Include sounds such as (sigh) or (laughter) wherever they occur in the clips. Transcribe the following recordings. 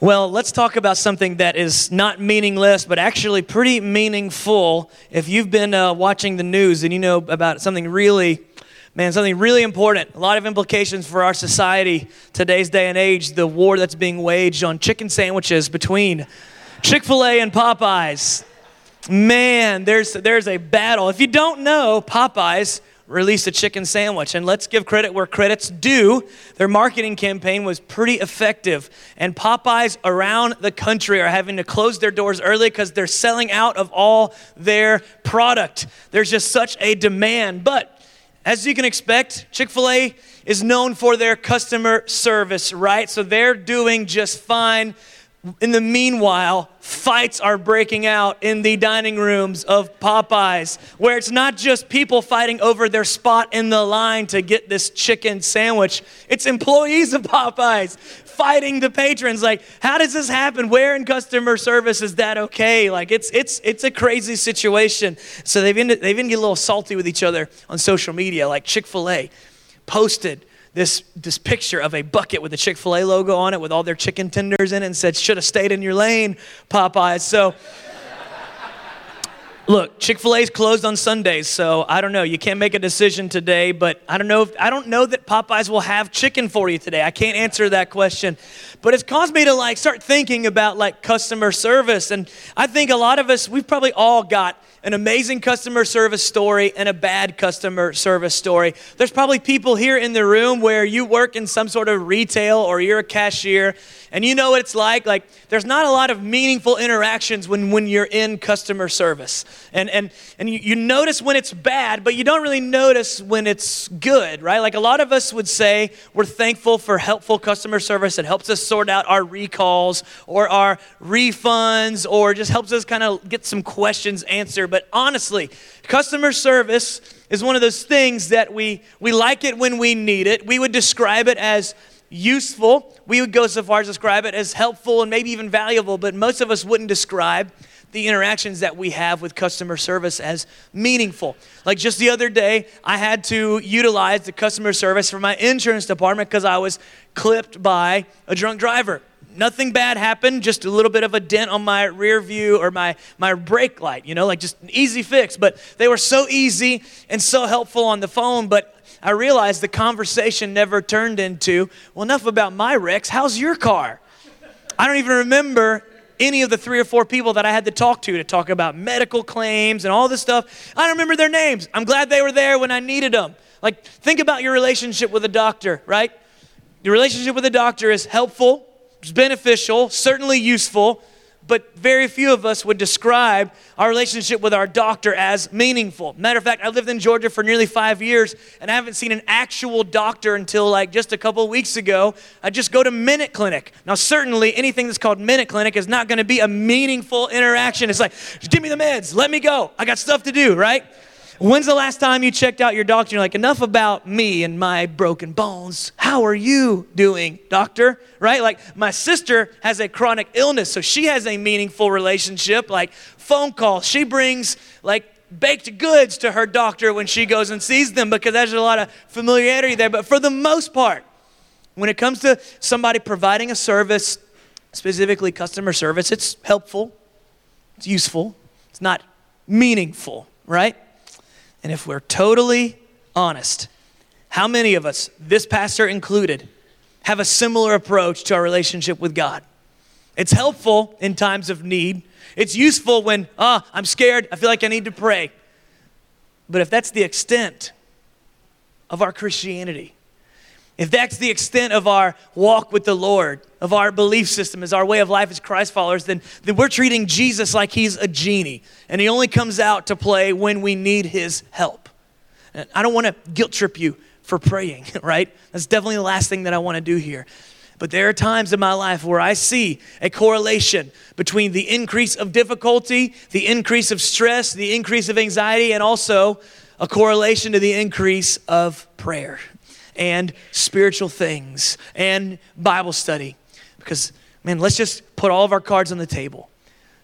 Well, let's talk about something that is not meaningless, but actually pretty meaningful. If you've been uh, watching the news and you know about something really, man, something really important, a lot of implications for our society today's day and age, the war that's being waged on chicken sandwiches between Chick fil A and Popeyes. Man, there's, there's a battle. If you don't know, Popeyes released a chicken sandwich. And let's give credit where credit's due. Their marketing campaign was pretty effective. And Popeyes around the country are having to close their doors early because they're selling out of all their product. There's just such a demand. But as you can expect, Chick fil A is known for their customer service, right? So they're doing just fine in the meanwhile, fights are breaking out in the dining rooms of Popeyes, where it's not just people fighting over their spot in the line to get this chicken sandwich, it's employees of Popeyes fighting the patrons. Like, how does this happen? Where in customer service is that okay? Like, it's, it's, it's a crazy situation. So they've ended, they've ended get a little salty with each other on social media, like Chick fil A posted this, this picture of a bucket with the Chick fil A logo on it with all their chicken tenders in it and said, Should have stayed in your lane, Popeyes. So, look, Chick fil A is closed on Sundays, so I don't know. You can't make a decision today, but I don't know if, I don't know that Popeyes will have chicken for you today. I can't answer that question. But it's caused me to like start thinking about like customer service. And I think a lot of us, we've probably all got an amazing customer service story and a bad customer service story. There's probably people here in the room where you work in some sort of retail or you're a cashier and you know what it's like. Like, there's not a lot of meaningful interactions when, when you're in customer service. And, and, and you, you notice when it's bad, but you don't really notice when it's good, right? Like, a lot of us would say we're thankful for helpful customer service that helps us sort out our recalls or our refunds or just helps us kind of get some questions answered. But honestly, customer service is one of those things that we, we like it when we need it. We would describe it as useful. We would go so far as to describe it as helpful and maybe even valuable, but most of us wouldn't describe the interactions that we have with customer service as meaningful. Like just the other day, I had to utilize the customer service for my insurance department because I was clipped by a drunk driver. Nothing bad happened, just a little bit of a dent on my rear view or my, my brake light, you know, like just an easy fix. But they were so easy and so helpful on the phone. But I realized the conversation never turned into, well, enough about my wrecks. How's your car? I don't even remember any of the three or four people that I had to talk to to talk about medical claims and all this stuff. I don't remember their names. I'm glad they were there when I needed them. Like, think about your relationship with a doctor, right? Your relationship with a doctor is helpful, it's beneficial, certainly useful, but very few of us would describe our relationship with our doctor as meaningful. Matter of fact, I lived in Georgia for nearly five years and I haven't seen an actual doctor until like just a couple weeks ago. I just go to Minute Clinic. Now, certainly anything that's called Minute Clinic is not going to be a meaningful interaction. It's like, give me the meds, let me go. I got stuff to do, right? When's the last time you checked out your doctor? You're like, enough about me and my broken bones. How are you doing, doctor? Right? Like, my sister has a chronic illness, so she has a meaningful relationship, like phone calls. She brings, like, baked goods to her doctor when she goes and sees them because there's a lot of familiarity there. But for the most part, when it comes to somebody providing a service, specifically customer service, it's helpful, it's useful, it's not meaningful, right? And if we're totally honest, how many of us, this pastor included, have a similar approach to our relationship with God? It's helpful in times of need. It's useful when, ah, oh, I'm scared, I feel like I need to pray. But if that's the extent of our Christianity, if that's the extent of our walk with the Lord, of our belief system, as our way of life as Christ followers, then, then we're treating Jesus like he's a genie and he only comes out to play when we need his help. And I don't want to guilt trip you for praying, (laughs) right? That's definitely the last thing that I want to do here. But there are times in my life where I see a correlation between the increase of difficulty, the increase of stress, the increase of anxiety, and also a correlation to the increase of prayer and spiritual things and Bible study. Because, man, let's just put all of our cards on the table.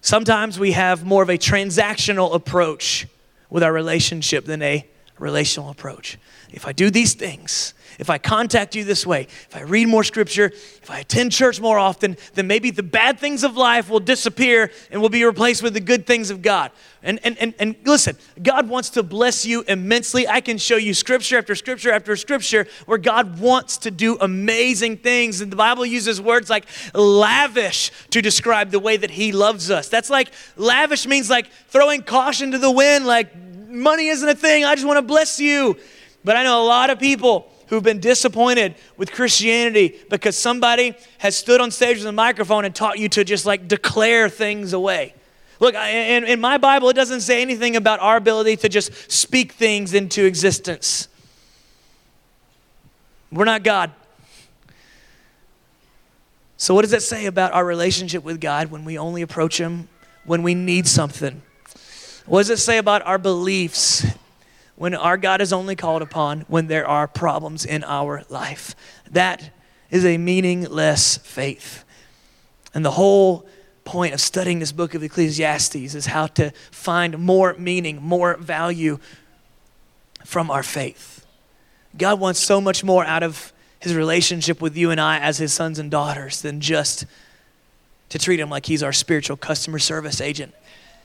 Sometimes we have more of a transactional approach with our relationship than a relational approach. If I do these things, if I contact you this way, if I read more scripture, if I attend church more often, then maybe the bad things of life will disappear and will be replaced with the good things of God. And, and, and, and listen, God wants to bless you immensely. I can show you scripture after scripture after scripture where God wants to do amazing things. And the Bible uses words like lavish to describe the way that He loves us. That's like lavish means like throwing caution to the wind, like money isn't a thing. I just want to bless you. But I know a lot of people who've been disappointed with Christianity because somebody has stood on stage with a microphone and taught you to just like declare things away. Look, in, in my Bible, it doesn't say anything about our ability to just speak things into existence. We're not God. So, what does that say about our relationship with God when we only approach Him when we need something? What does it say about our beliefs when our God is only called upon when there are problems in our life. That is a meaningless faith. And the whole point of studying this book of Ecclesiastes is how to find more meaning, more value from our faith. God wants so much more out of his relationship with you and I as his sons and daughters than just to treat him like he's our spiritual customer service agent.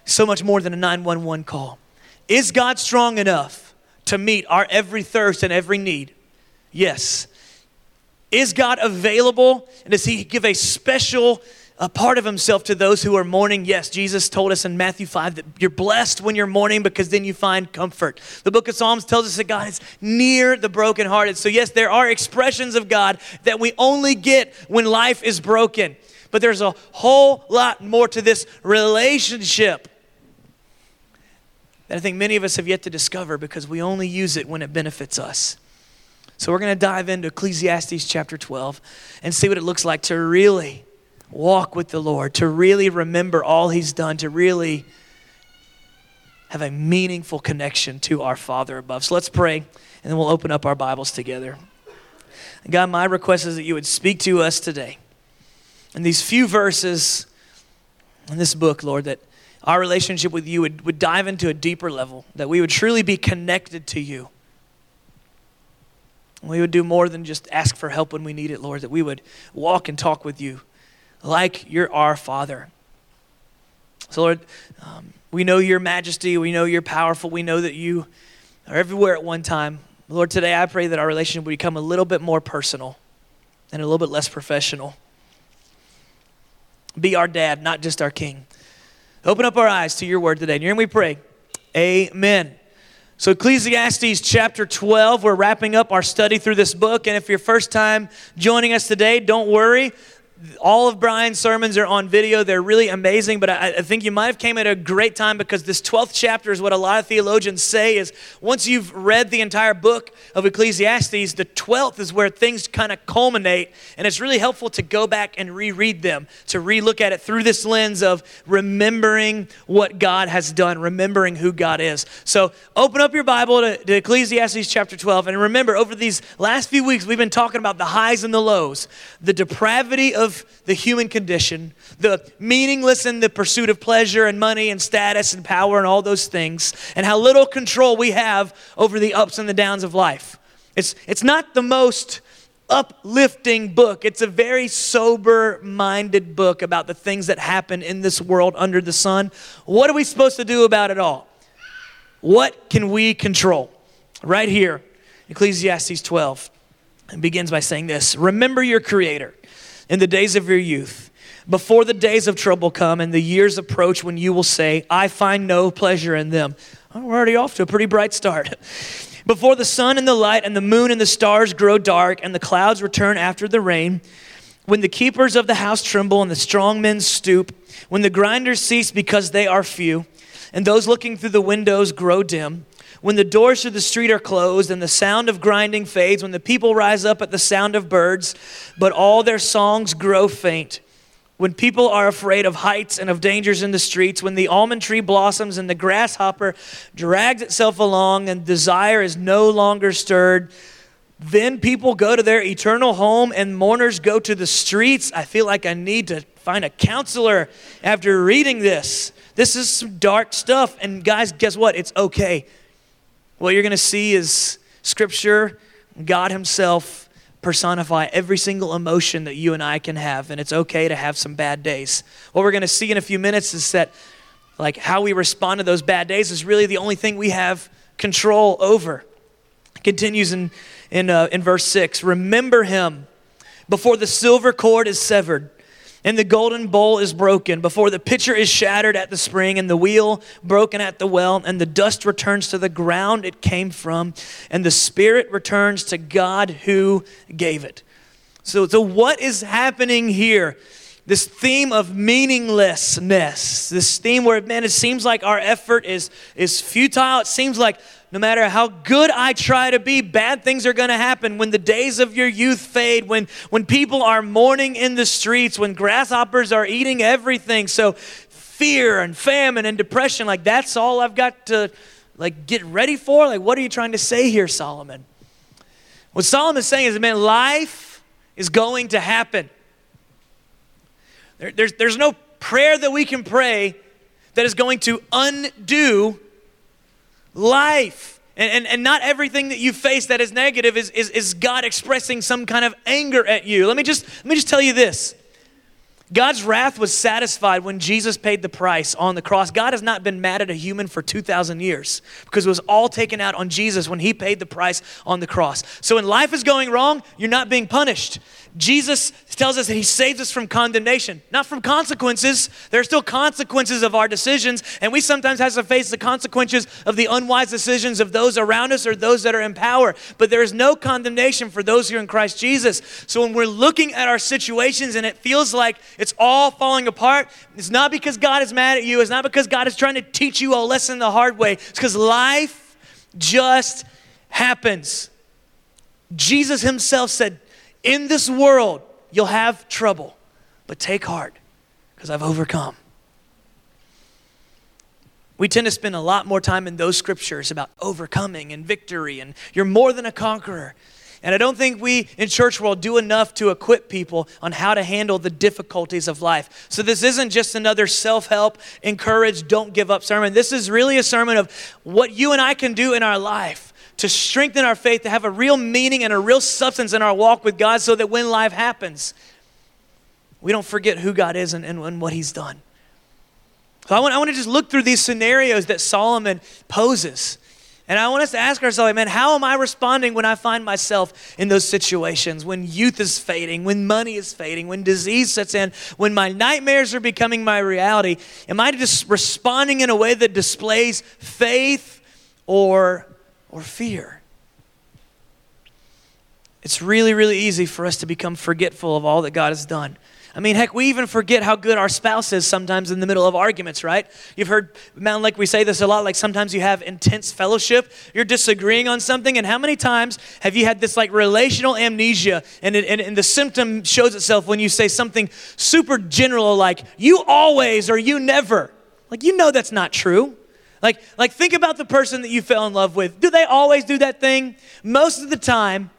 So much more than a 911 call. Is God strong enough to meet our every thirst and every need? Yes. Is God available? And does He give a special a part of himself to those who are mourning. Yes, Jesus told us in Matthew 5 that you're blessed when you're mourning because then you find comfort. The book of Psalms tells us that God is near the brokenhearted. So, yes, there are expressions of God that we only get when life is broken. But there's a whole lot more to this relationship that I think many of us have yet to discover because we only use it when it benefits us. So we're going to dive into Ecclesiastes chapter 12 and see what it looks like to really walk with the Lord, to really remember all He's done, to really have a meaningful connection to our Father above. So let's pray and then we'll open up our Bibles together. God, my request is that you would speak to us today. In these few verses in this book, Lord, that our relationship with you would, would dive into a deeper level, that we would truly be connected to you. We would do more than just ask for help when we need it, Lord, that we would walk and talk with you like you're our Father. So, Lord, um, we know your majesty, we know you're powerful, we know that you are everywhere at one time. Lord, today I pray that our relationship would become a little bit more personal and a little bit less professional. Be our dad, not just our king. Open up our eyes to your word today. And here we pray. Amen. So, Ecclesiastes chapter 12, we're wrapping up our study through this book. And if you're first time joining us today, don't worry all of Brian's sermons are on video. They're really amazing, but I, I, think you might have came at a great time because this 12th chapter is what a lot of theologians say is once you've read the entire book of Ecclesiastes, the 12th is where things kind of culminate, and it's really helpful to go back and reread them, to relook at it through this lens of remembering what God has done, remembering who God is. So open up your Bible to, to Ecclesiastes chapter 12, and remember, over these last few weeks, we've been talking about the highs and the lows, the depravity of of the human condition, the meaningless in the pursuit of pleasure and money and status and power and all those things, and how little control we have over the ups and the downs of life. It's, it's not the most uplifting book. It's a very sober minded book about the things that happen in this world under the sun. What are we supposed to do about it all? What can we control? Right here, Ecclesiastes 12. It begins by saying this Remember your Creator in the days of your youth, before the days of trouble come and the years approach when you will say, I find no pleasure in them. Oh, we're already off to a pretty bright start. (laughs) before the sun and the light and the moon and the stars grow dark and the clouds return after the rain, when the keepers of the house tremble and the strong men stoop, when the grinders cease because they are few, and those looking through the windows grow dim, when the doors to the street are closed and the sound of grinding fades, when the people rise up at the sound of birds, but all their songs grow faint. When people are afraid of heights and of dangers in the streets, when the almond tree blossoms and the grasshopper drags itself along and desire is no longer stirred, then people go to their eternal home and mourners go to the streets. I feel like I need to find a counselor after reading this. This is some dark stuff. And guys, guess what? It's okay what you're going to see is Scripture, God Himself personify every single emotion that you and I can have, and it's okay to have some bad days. What we're going to see in a few minutes is that, like, how we respond to those bad days is really the only thing we have control over. It continues in, in, uh, in verse 6 Remember Him before the silver cord is severed and the golden bowl is broken, before the pitcher is shattered at the spring, and the wheel broken at the well, and the dust returns to the ground it came from, and the spirit returns to God who gave it. So, so what is happening here? This theme of meaninglessness, this theme where, man, it seems like our effort is, is futile. It seems like no matter how good I try to be, bad things are going to happen. When the days of your youth fade, when, when people are mourning in the streets, when grasshoppers are eating everything. So, fear and famine and depression, like that's all I've got to like get ready for? Like, what are you trying to say here, Solomon? What Solomon is saying is, man, life is going to happen. There, there's, there's no prayer that we can pray that is going to undo life. And, and, and not everything that you face that is negative is, is, is God expressing some kind of anger at you. Let me just, let me just tell you this. God's wrath was satisfied when Jesus paid the price on the cross. God has not been mad at a human for 2,000 years because it was all taken out on Jesus when he paid the price on the cross. So when life is going wrong, you're not being punished. Jesus tells us that he saves us from condemnation, not from consequences. There are still consequences of our decisions, and we sometimes have to face the consequences of the unwise decisions of those around us or those that are in power. But there is no condemnation for those who are in Christ Jesus. So when we're looking at our situations and it feels like it's all falling apart, it's not because God is mad at you, it's not because God is trying to teach you a lesson the hard way. It's because life just happens. Jesus himself said, in this world, you'll have trouble, but take heart because I've overcome. We tend to spend a lot more time in those scriptures about overcoming and victory, and you're more than a conqueror. And I don't think we in church world do enough to equip people on how to handle the difficulties of life. So this isn't just another self-help, encourage, don't give up sermon. This is really a sermon of what you and I can do in our life to strengthen our faith, to have a real meaning and a real substance in our walk with God so that when life happens, we don't forget who God is and, and, and what He's done. So I want, I want to just look through these scenarios that Solomon poses. And I want us to ask ourselves, man, how am I responding when I find myself in those situations? When youth is fading, when money is fading, when disease sets in, when my nightmares are becoming my reality? Am I just responding in a way that displays faith or or fear. It's really, really easy for us to become forgetful of all that God has done. I mean, heck, we even forget how good our spouse is sometimes in the middle of arguments, right? You've heard, man, like we say this a lot, like sometimes you have intense fellowship, you're disagreeing on something, and how many times have you had this like relational amnesia, and, it, and, and the symptom shows itself when you say something super general like, you always or you never. Like, you know that's not true. Like, like think about the person that you fell in love with. Do they always do that thing? Most of the time,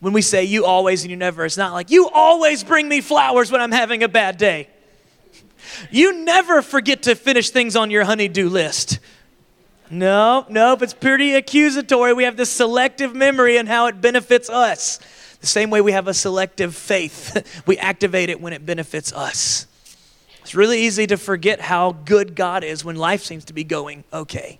when we say you always and you never, it's not like you always bring me flowers when I'm having a bad day. You never forget to finish things on your honeydew list. No, nope, it's pretty accusatory. We have this selective memory and how it benefits us. The same way we have a selective faith, (laughs) we activate it when it benefits us. It's really easy to forget how good God is when life seems to be going okay.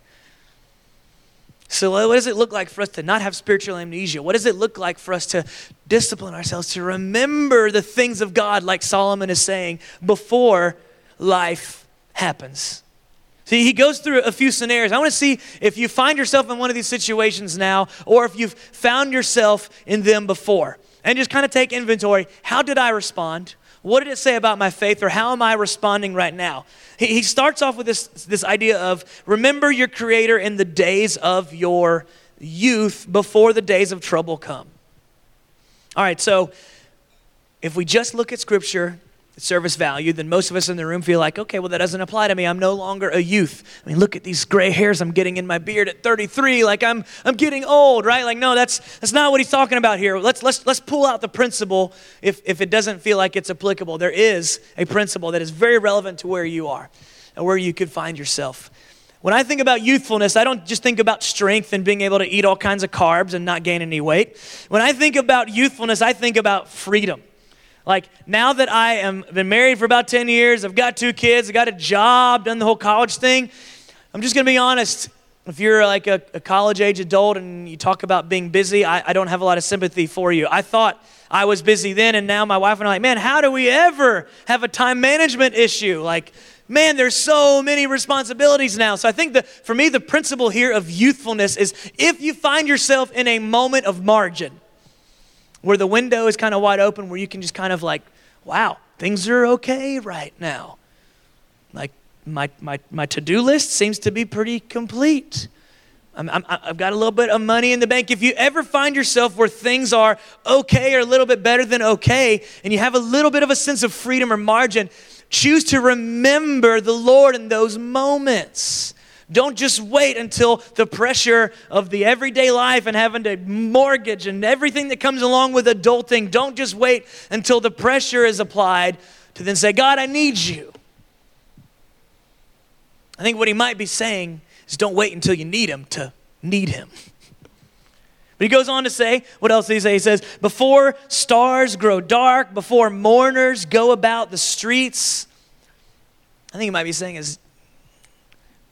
So, what does it look like for us to not have spiritual amnesia? What does it look like for us to discipline ourselves, to remember the things of God, like Solomon is saying, before life happens? See, he goes through a few scenarios. I want to see if you find yourself in one of these situations now, or if you've found yourself in them before. And just kind of take inventory. How did I respond? What did it say about my faith, or how am I responding right now? He, he starts off with this, this idea of remember your Creator in the days of your youth before the days of trouble come. All right, so if we just look at Scripture, service value, then most of us in the room feel like, okay, well, that doesn't apply to me. I'm no longer a youth. I mean, look at these gray hairs I'm getting in my beard at 33. Like I'm, I'm getting old, right? Like, no, that's, that's not what he's talking about here. Let's, let's, let's pull out the principle if, if it doesn't feel like it's applicable. There is a principle that is very relevant to where you are and where you could find yourself. When I think about youthfulness, I don't just think about strength and being able to eat all kinds of carbs and not gain any weight. When I think about youthfulness, I think about freedom. Like now that I am been married for about 10 years, I've got two kids, I got a job, done the whole college thing. I'm just gonna be honest. If you're like a, a college age adult and you talk about being busy, I, I don't have a lot of sympathy for you. I thought I was busy then, and now my wife and I are like, man, how do we ever have a time management issue? Like, man, there's so many responsibilities now. So I think that for me, the principle here of youthfulness is if you find yourself in a moment of margin, where the window is kind of wide open, where you can just kind of like, wow, things are okay right now. Like my, my, my to do list seems to be pretty complete. I'm I've got a little bit of money in the bank. If you ever find yourself where things are okay or a little bit better than okay, and you have a little bit of a sense of freedom or margin, choose to remember the Lord in those moments. Don't just wait until the pressure of the everyday life and having to mortgage and everything that comes along with adulting. Don't just wait until the pressure is applied to then say, God, I need you. I think what he might be saying is don't wait until you need him to need him. (laughs) But he goes on to say, what else does he say? He says, Before stars grow dark, before mourners go about the streets. I think he might be saying is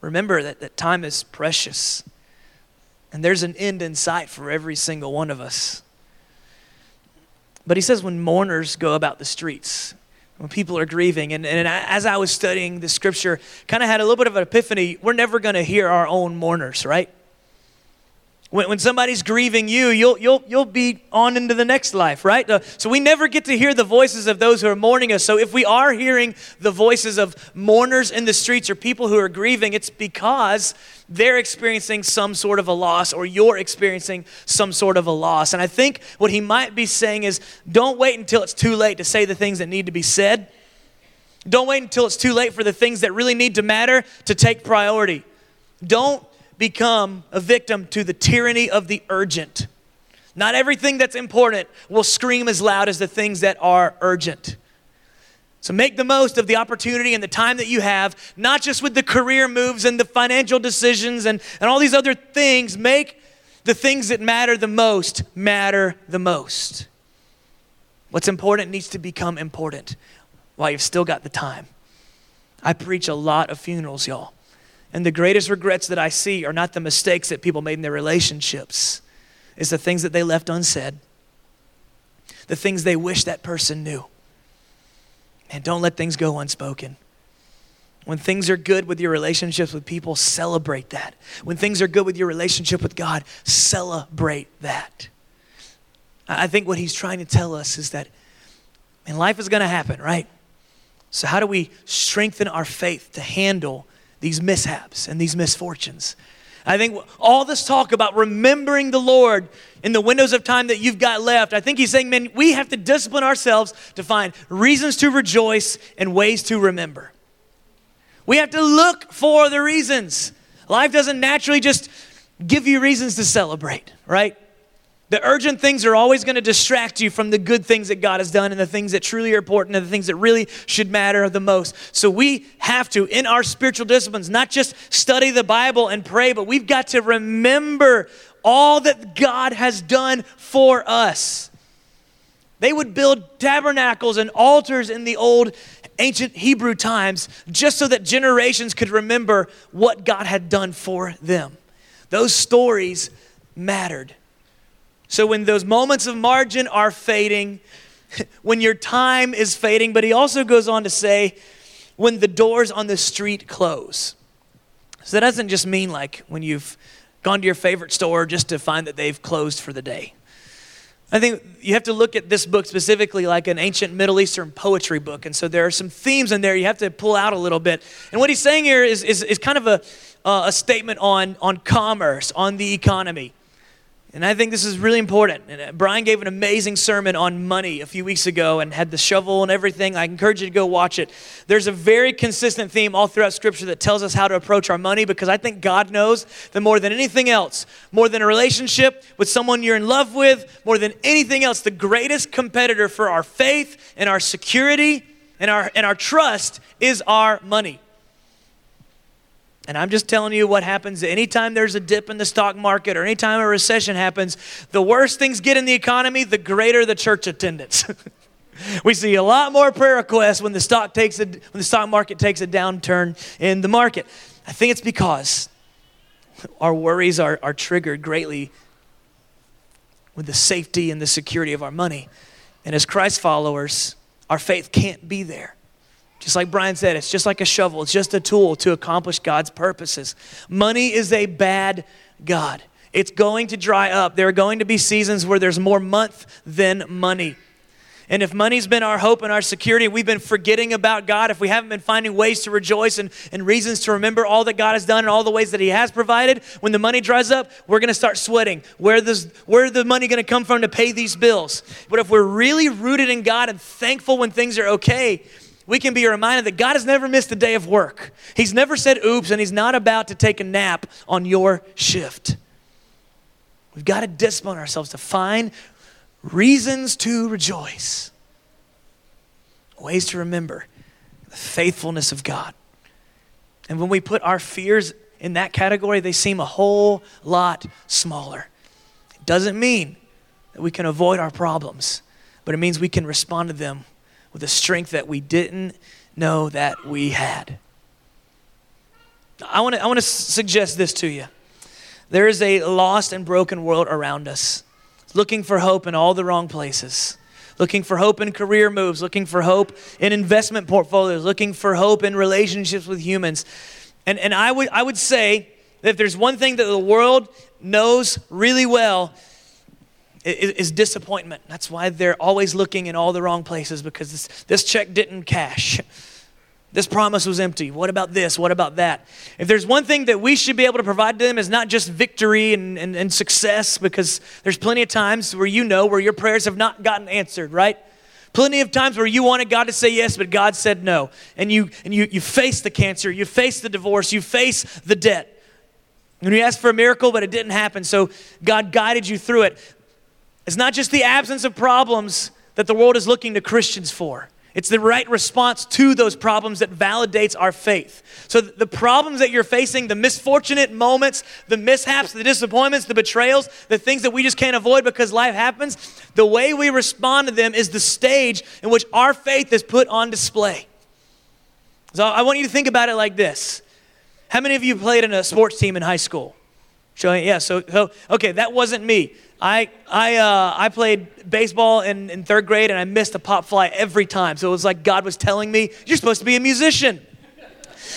Remember that, that time is precious. And there's an end in sight for every single one of us. But he says when mourners go about the streets, when people are grieving, and, and as I was studying the scripture, kind of had a little bit of an epiphany. We're never going to hear our own mourners, right? When, when somebody's grieving you, you'll, you'll, you'll be on into the next life, right? Uh, so we never get to hear the voices of those who are mourning us. So if we are hearing the voices of mourners in the streets or people who are grieving, it's because they're experiencing some sort of a loss or you're experiencing some sort of a loss. And I think what he might be saying is don't wait until it's too late to say the things that need to be said. Don't wait until it's too late for the things that really need to matter to take priority. Don't become a victim to the tyranny of the urgent. Not everything that's important will scream as loud as the things that are urgent. So make the most of the opportunity and the time that you have, not just with the career moves and the financial decisions and, and all these other things. Make the things that matter the most matter the most. What's important needs to become important while you've still got the time. I preach a lot of funerals, y'all. And the greatest regrets that I see are not the mistakes that people made in their relationships, it's the things that they left unsaid, the things they wish that person knew. And don't let things go unspoken. When things are good with your relationships with people, celebrate that. When things are good with your relationship with God, celebrate that. I think what he's trying to tell us is that, and life is going to happen, right? So, how do we strengthen our faith to handle these mishaps and these misfortunes. I think all this talk about remembering the Lord in the windows of time that you've got left, I think he's saying, man, we have to discipline ourselves to find reasons to rejoice and ways to remember. We have to look for the reasons. Life doesn't naturally just give you reasons to celebrate, right? The urgent things are always going to distract you from the good things that God has done and the things that truly are important and the things that really should matter the most. So we have to, in our spiritual disciplines, not just study the Bible and pray, but we've got to remember all that God has done for us. They would build tabernacles and altars in the old ancient Hebrew times just so that generations could remember what God had done for them. Those stories mattered. So when those moments of margin are fading, (laughs) when your time is fading, but he also goes on to say, when the doors on the street close. So that doesn't just mean like when you've gone to your favorite store just to find that they've closed for the day. I think you have to look at this book specifically like an ancient Middle Eastern poetry book. And so there are some themes in there you have to pull out a little bit. And what he's saying here is, is, is kind of a, uh, a statement on, on commerce, on the economy. And I think this is really important. And uh, Brian gave an amazing sermon on money a few weeks ago and had the shovel and everything. I encourage you to go watch it. There's a very consistent theme all throughout Scripture that tells us how to approach our money because I think God knows that more than anything else, more than a relationship with someone you're in love with, more than anything else, the greatest competitor for our faith and our security and our, and our trust is our money. And I'm just telling you what happens anytime there's a dip in the stock market or anytime a recession happens. The worse things get in the economy, the greater the church attendance. (laughs) we see a lot more prayer requests when the stock takes a, when the stock market takes a downturn in the market. I think it's because our worries are, are triggered greatly with the safety and the security of our money. And as Christ followers, our faith can't be there. Just like Brian said, it's just like a shovel, it's just a tool to accomplish God's purposes. Money is a bad God. It's going to dry up. There are going to be seasons where there's more month than money. And if money's been our hope and our security, we've been forgetting about God, if we haven't been finding ways to rejoice and, and reasons to remember all that God has done and all the ways that He has provided, when the money dries up, we're going to start sweating. Where does where the money going to come from to pay these bills? But if we're really rooted in God and thankful when things are okay, we can be reminded that God has never missed a day of work. He's never said oops, and He's not about to take a nap on your shift. We've got to discipline ourselves to find reasons to rejoice, ways to remember the faithfulness of God. And when we put our fears in that category, they seem a whole lot smaller. It doesn't mean that we can avoid our problems, but it means we can respond to them with a strength that we didn't know that we had. I want to I want to suggest this to you. There is a lost and broken world around us, looking for hope in all the wrong places. Looking for hope in career moves, looking for hope in investment portfolios, looking for hope in relationships with humans. And, and I, would, I would say that if there's one thing that the world knows really well, is disappointment. That's why they're always looking in all the wrong places because this, this check didn't cash. This promise was empty. What about this? What about that? If there's one thing that we should be able to provide to them is not just victory and, and, and success, because there's plenty of times where you know where your prayers have not gotten answered, right? Plenty of times where you wanted God to say yes, but God said no. And you and you you face the cancer, you face the divorce, you face the debt. And you asked for a miracle, but it didn't happen. So God guided you through it. It's not just the absence of problems that the world is looking to Christians for. It's the right response to those problems that validates our faith. So, the problems that you're facing, the misfortunate moments, the mishaps, the disappointments, the betrayals, the things that we just can't avoid because life happens, the way we respond to them is the stage in which our faith is put on display. So, I want you to think about it like this How many of you played in a sports team in high school? Showing, yeah, so, so okay, that wasn't me. I, I, uh, I played baseball in, in third grade and I missed a pop fly every time. So it was like God was telling me, You're supposed to be a musician.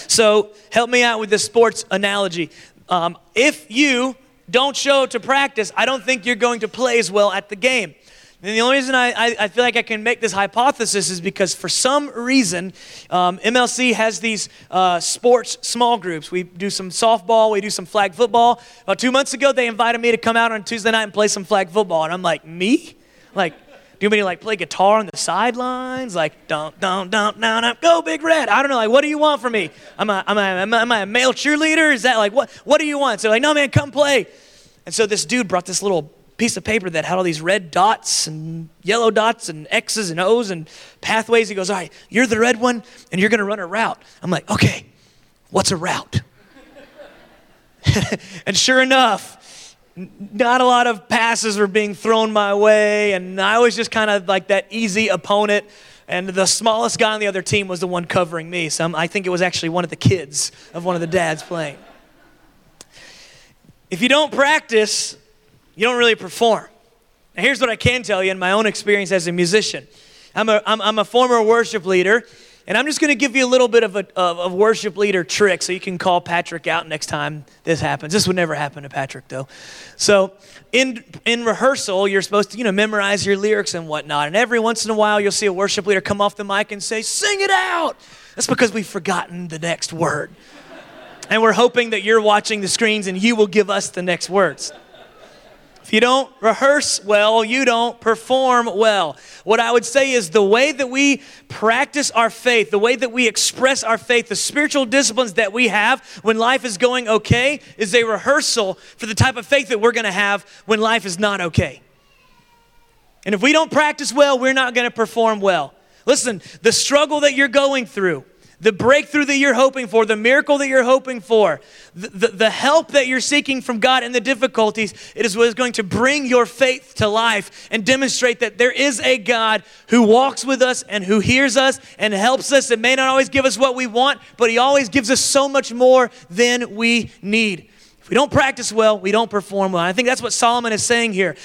So help me out with this sports analogy. Um, if you don't show to practice, I don't think you're going to play as well at the game. And the only reason I, I, I, feel like I can make this hypothesis is because for some reason, um, MLC has these uh, sports small groups. We do some softball, we do some flag football. About two months ago, they invited me to come out on Tuesday night and play some flag football. And I'm like, me? Like, do you mean to like play guitar on the sidelines? Like, don't, don't, don't, don't, don't, go big red. I don't know. Like, what do you want from me? Am I, am I, am I, am I a male cheerleader? Is that like, what, what do you want? So they're like, no man, come play. And so this dude brought this little piece of paper that had all these red dots and yellow dots and X's and O's and pathways. He goes, All right, you're the red one and you're going to run a route. I'm like, Okay, what's a route? (laughs) and sure enough, not a lot of passes were being thrown my way. And I was just kind of like that easy opponent. And the smallest guy on the other team was the one covering me. So I'm, I think it was actually one of the kids of one of the dads playing. If you don't practice, you don't really perform. Now, here's what I can tell you in my own experience as a musician I'm a, I'm, I'm a former worship leader, and I'm just going to give you a little bit of a of, of worship leader trick so you can call Patrick out next time this happens. This would never happen to Patrick, though. So, in, in rehearsal, you're supposed to, you know, memorize your lyrics and whatnot. And every once in a while, you'll see a worship leader come off the mic and say, Sing it out. That's because we've forgotten the next word. and we're hoping that you're watching the screens and you will give us the next words. You don't rehearse well, you don't perform well. What I would say is the way that we practice our faith, the way that we express our faith, the spiritual disciplines that we have when life is going okay is a rehearsal for the type of faith that we're going to have when life is not okay. And if we don't practice well, we're not going to perform well. Listen, the struggle that you're going through, the breakthrough that you're hoping for, the miracle that you're hoping for, the, the, the, help that you're seeking from God in the difficulties, it is what is going to bring your faith to life and demonstrate that there is a God who walks with us and who hears us and helps us and may not always give us what we want, but He always gives us so much more than we need. If we don't practice well, we don't perform well. I think that's what Solomon is saying here.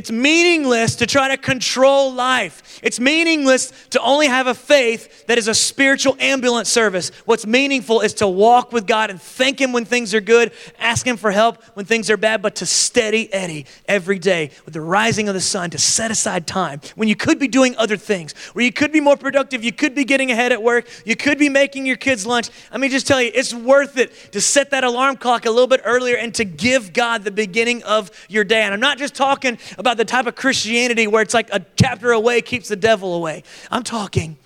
It's meaningless to try to control life. It's meaningless to only have a faith that is a spiritual ambulance service. What's meaningful is to walk with God and thank Him when things are good, ask Him for help when things are bad, but to steady Eddie every day with the rising of the sun, to set aside time when you could be doing other things, where you could be more productive, you could be getting ahead at work, you could be making your kids lunch. Let me just tell you, it's worth it to set that alarm clock a little bit earlier and to give God the beginning of your day. And I'm not just talking about the type of Christianity where it's like a chapter away keeps the devil away. I'm talking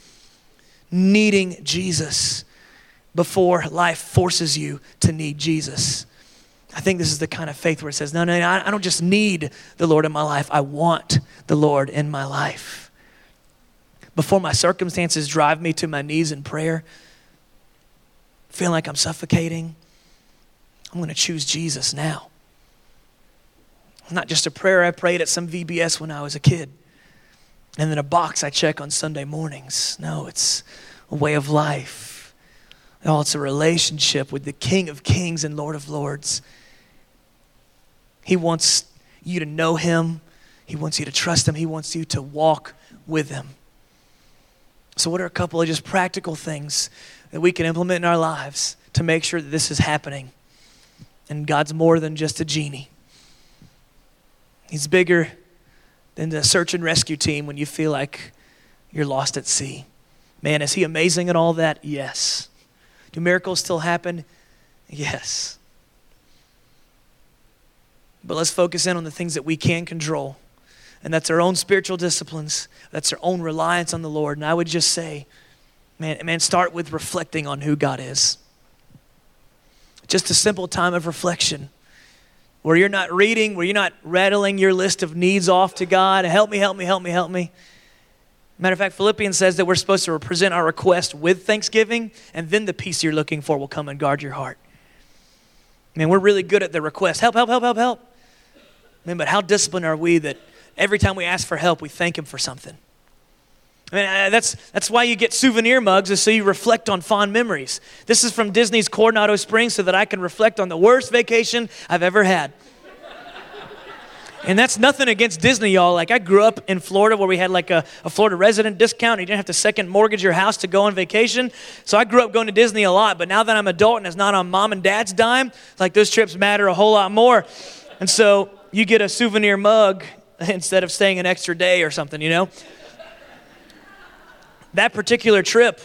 needing Jesus before life forces you to need Jesus. I think this is the kind of faith where it says, no, no, no, I don't just need the Lord in my life, I want the Lord in my life. Before my circumstances drive me to my knees in prayer, feeling like I'm suffocating, I'm going to choose Jesus now not just a prayer I prayed at some VBS when I was a kid, and then a box I check on Sunday mornings. No, it's a way of life. Oh, it's a relationship with the King of Kings and Lord of Lords. He wants you to know Him, He wants you to trust Him, He wants you to walk with Him. So, what are a couple of just practical things that we can implement in our lives to make sure that this is happening? And God's more than just a genie. He's bigger than the search and rescue team when you feel like you're lost at sea. Man, is he amazing at all that? Yes. Do miracles still happen? Yes. But let's focus in on the things that we can control. And that's our own spiritual disciplines. That's our own reliance on the Lord. And I would just say, man, man, start with reflecting on who God is. Just a simple time of reflection where you're not reading, where you're not rattling your list of needs off to God. Help me, help me, help me, help me. Matter of fact, Philippians says that we're supposed to present our request with thanksgiving, and then the peace you're looking for will come and guard your heart. Man, we're really good at the request help, help, help, help, help. Man, but how disciplined are we that every time we ask for help, we thank Him for something? I mean, uh, that's, that's why you get souvenir mugs, is so you reflect on fond memories. This is from Disney's Coronado Springs so that I can reflect on the worst vacation I've ever had. And that's nothing against Disney, y'all. Like, I grew up in Florida where we had like a, a Florida resident discount. You didn't have to second mortgage your house to go on vacation. So I grew up going to Disney a lot. But now that I'm adult and it's not on mom and dad's dime, like those trips matter a whole lot more. And so you get a souvenir mug (laughs) instead of staying an extra day or something, you know? That particular trip,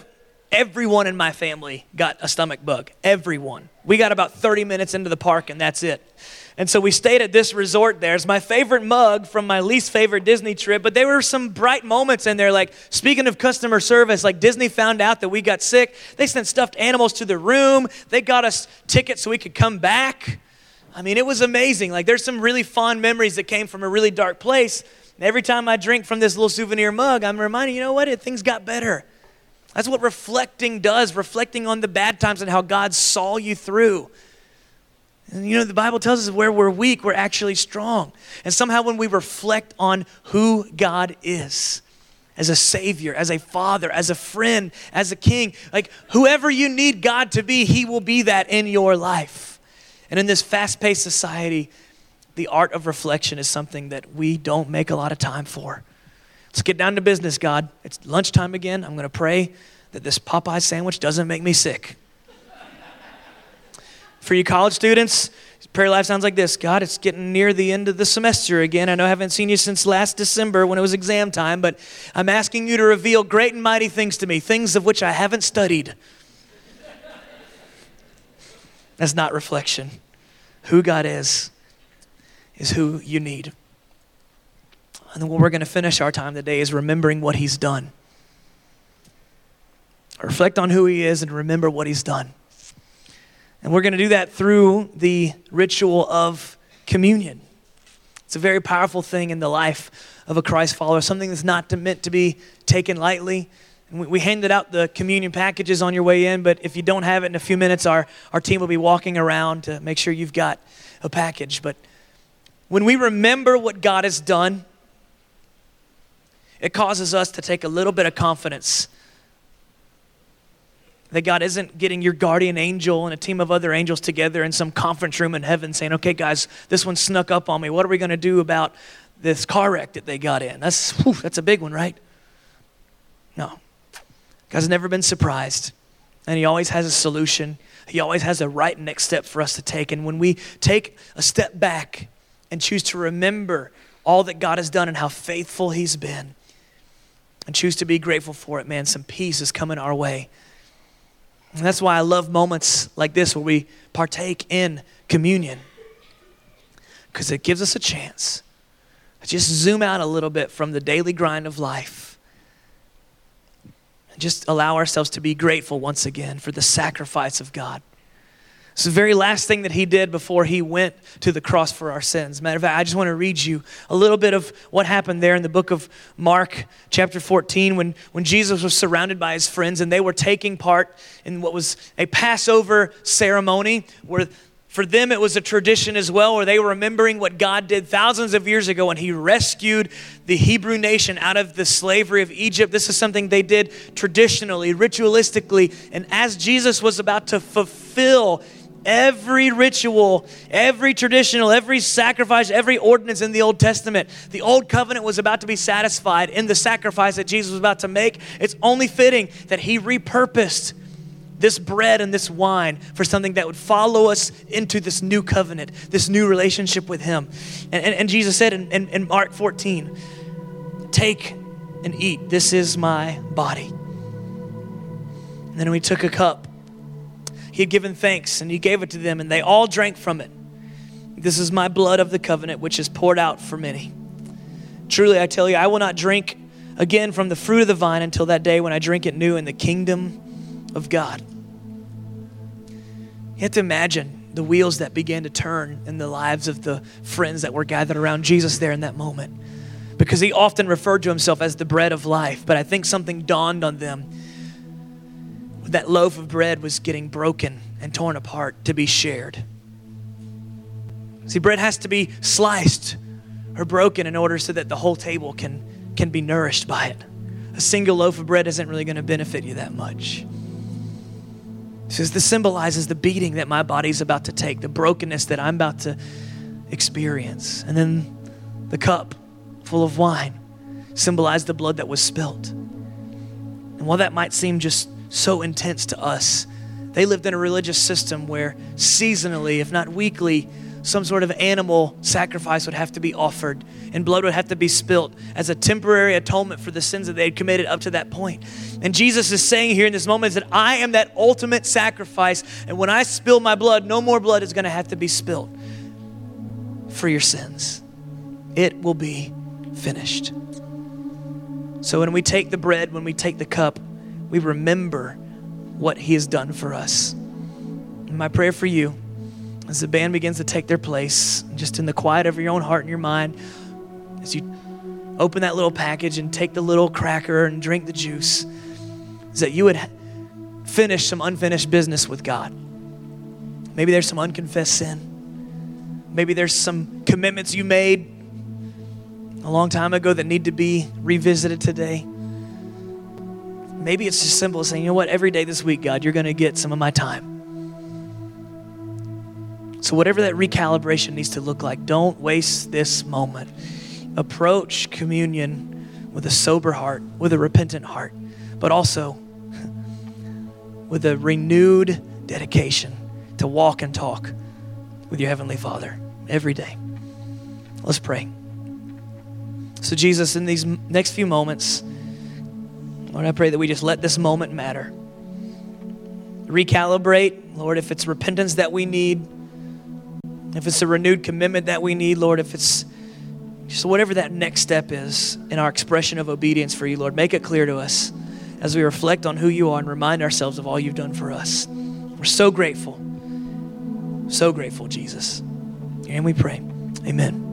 everyone in my family got a stomach bug. Everyone. We got about 30 minutes into the park and that's it. And so we stayed at this resort there. It's my favorite mug from my least favorite Disney trip, but there were some bright moments in there. Like, speaking of customer service, like Disney found out that we got sick. They sent stuffed animals to the room. They got us tickets so we could come back. I mean, it was amazing. Like, there's some really fond memories that came from a really dark place. Every time I drink from this little souvenir mug, I'm reminded, you know what? It, Things got better. That's what reflecting does, reflecting on the bad times and how God saw you through. And you know, the Bible tells us where we're weak, we're actually strong. And somehow when we reflect on who God is, as a savior, as a father, as a friend, as a king, like whoever you need God to be, He will be that in your life. And in this fast paced society, the art of reflection is something that we don't make a lot of time for. Let's get down to business, God. It's lunchtime again. I'm going to pray that this Popeye sandwich doesn't make me sick. (laughs) For you college students, prayer life sounds like this God, it's getting near the end of the semester again. I know I haven't seen you since last December when it was exam time, but I'm asking you to reveal great and mighty things to me, things of which I haven't studied. (laughs) That's not reflection. Who God is, is who you need. And then what we're going to finish our time today is remembering what he's done. Reflect on who he is and remember what he's done. And we're going to do that through the ritual of communion. It's a very powerful thing in the life of a Christ follower, something that's not meant to be taken lightly. We, we handed out the communion packages on your way in, but if you don't have it in a few minutes, our, our team will be walking around to make sure you've got a package. But when we remember what God has done, it causes us to take a little bit of confidence that God isn't getting your guardian angel and a team of other angels together in some conference room in heaven saying, okay, guys, this one snuck up on me. What are we going to do about this car wreck that they got in? That's, whew, that's a big one, right? No. God's never been surprised, and He always has a solution. He always has the right next step for us to take. And when we take a step back and choose to remember all that God has done and how faithful He's been, and choose to be grateful for it, man, some peace is coming our way. And that's why I love moments like this where we partake in communion, because it gives us a chance to just zoom out a little bit from the daily grind of life and just allow ourselves to be grateful once again for the sacrifice of God. It's the very last thing that he did before he went to the cross for our sins. Matter of fact, I just want to read you a little bit of what happened there in the book of Mark, chapter 14, when, when Jesus was surrounded by his friends and they were taking part in what was a Passover ceremony where for them, it was a tradition as well, where they were remembering what God did thousands of years ago when He rescued the Hebrew nation out of the slavery of Egypt. This is something they did traditionally, ritualistically. And as Jesus was about to fulfill every ritual, every traditional, every sacrifice, every ordinance in the Old Testament. The Old Covenant was about to be satisfied in the sacrifice that Jesus was about to make. It's only fitting that he repurposed this bread and this wine for something that would follow us into this new covenant, this new relationship with him. And, and, and Jesus said in, in, in Mark 14, Take and eat. This is my body. And then we took a cup he had given thanks and he gave it to them, and they all drank from it. This is my blood of the covenant, which is poured out for many. Truly, I tell you, I will not drink again from the fruit of the vine until that day when I drink it new in the kingdom of God. You have to imagine the wheels that began to turn in the lives of the friends that were gathered around Jesus there in that moment. Because he often referred to himself as the bread of life, but I think something dawned on them that loaf of bread was getting broken and torn apart to be shared. See, bread has to be sliced or broken in order so that the whole table can, can be nourished by it. A single loaf of bread isn't really going to benefit you that much. It says this symbolizes the beating that my body's about to take, the brokenness that I'm about to experience. And then the cup full of wine symbolized the blood that was spilt. And while that might seem just so intense to us. They lived in a religious system where seasonally, if not weekly, some sort of animal sacrifice would have to be offered and blood would have to be spilt as a temporary atonement for the sins that they had committed up to that point. And Jesus is saying here in this moment that I am that ultimate sacrifice, and when I spill my blood, no more blood is going to have to be spilt for your sins. It will be finished. So when we take the bread, when we take the cup, we remember what He has done for us. And my prayer for you, as the band begins to take their place, just in the quiet of your own heart and your mind, as you open that little package and take the little cracker and drink the juice, is that you would finish some unfinished business with God. Maybe there's some unconfessed sin. Maybe there's some commitments you made a long time ago that need to be revisited today. Maybe it's just simple as saying, you know what, every day this week, God, you're going to get some of my time. So, whatever that recalibration needs to look like, don't waste this moment. Approach communion with a sober heart, with a repentant heart, but also (laughs) with a renewed dedication to walk and talk with your Heavenly Father every day. Let's pray. So, Jesus, in these next few moments, Lord, I pray that we just let this moment matter. Recalibrate, Lord, if it's repentance that we need, if it's a renewed commitment that we need, Lord, if it's just whatever that next step is in our expression of obedience for you, Lord, make it clear to us as we reflect on who you are and remind ourselves of all you've done for us. We're so grateful. So grateful, Jesus. And we pray. Amen.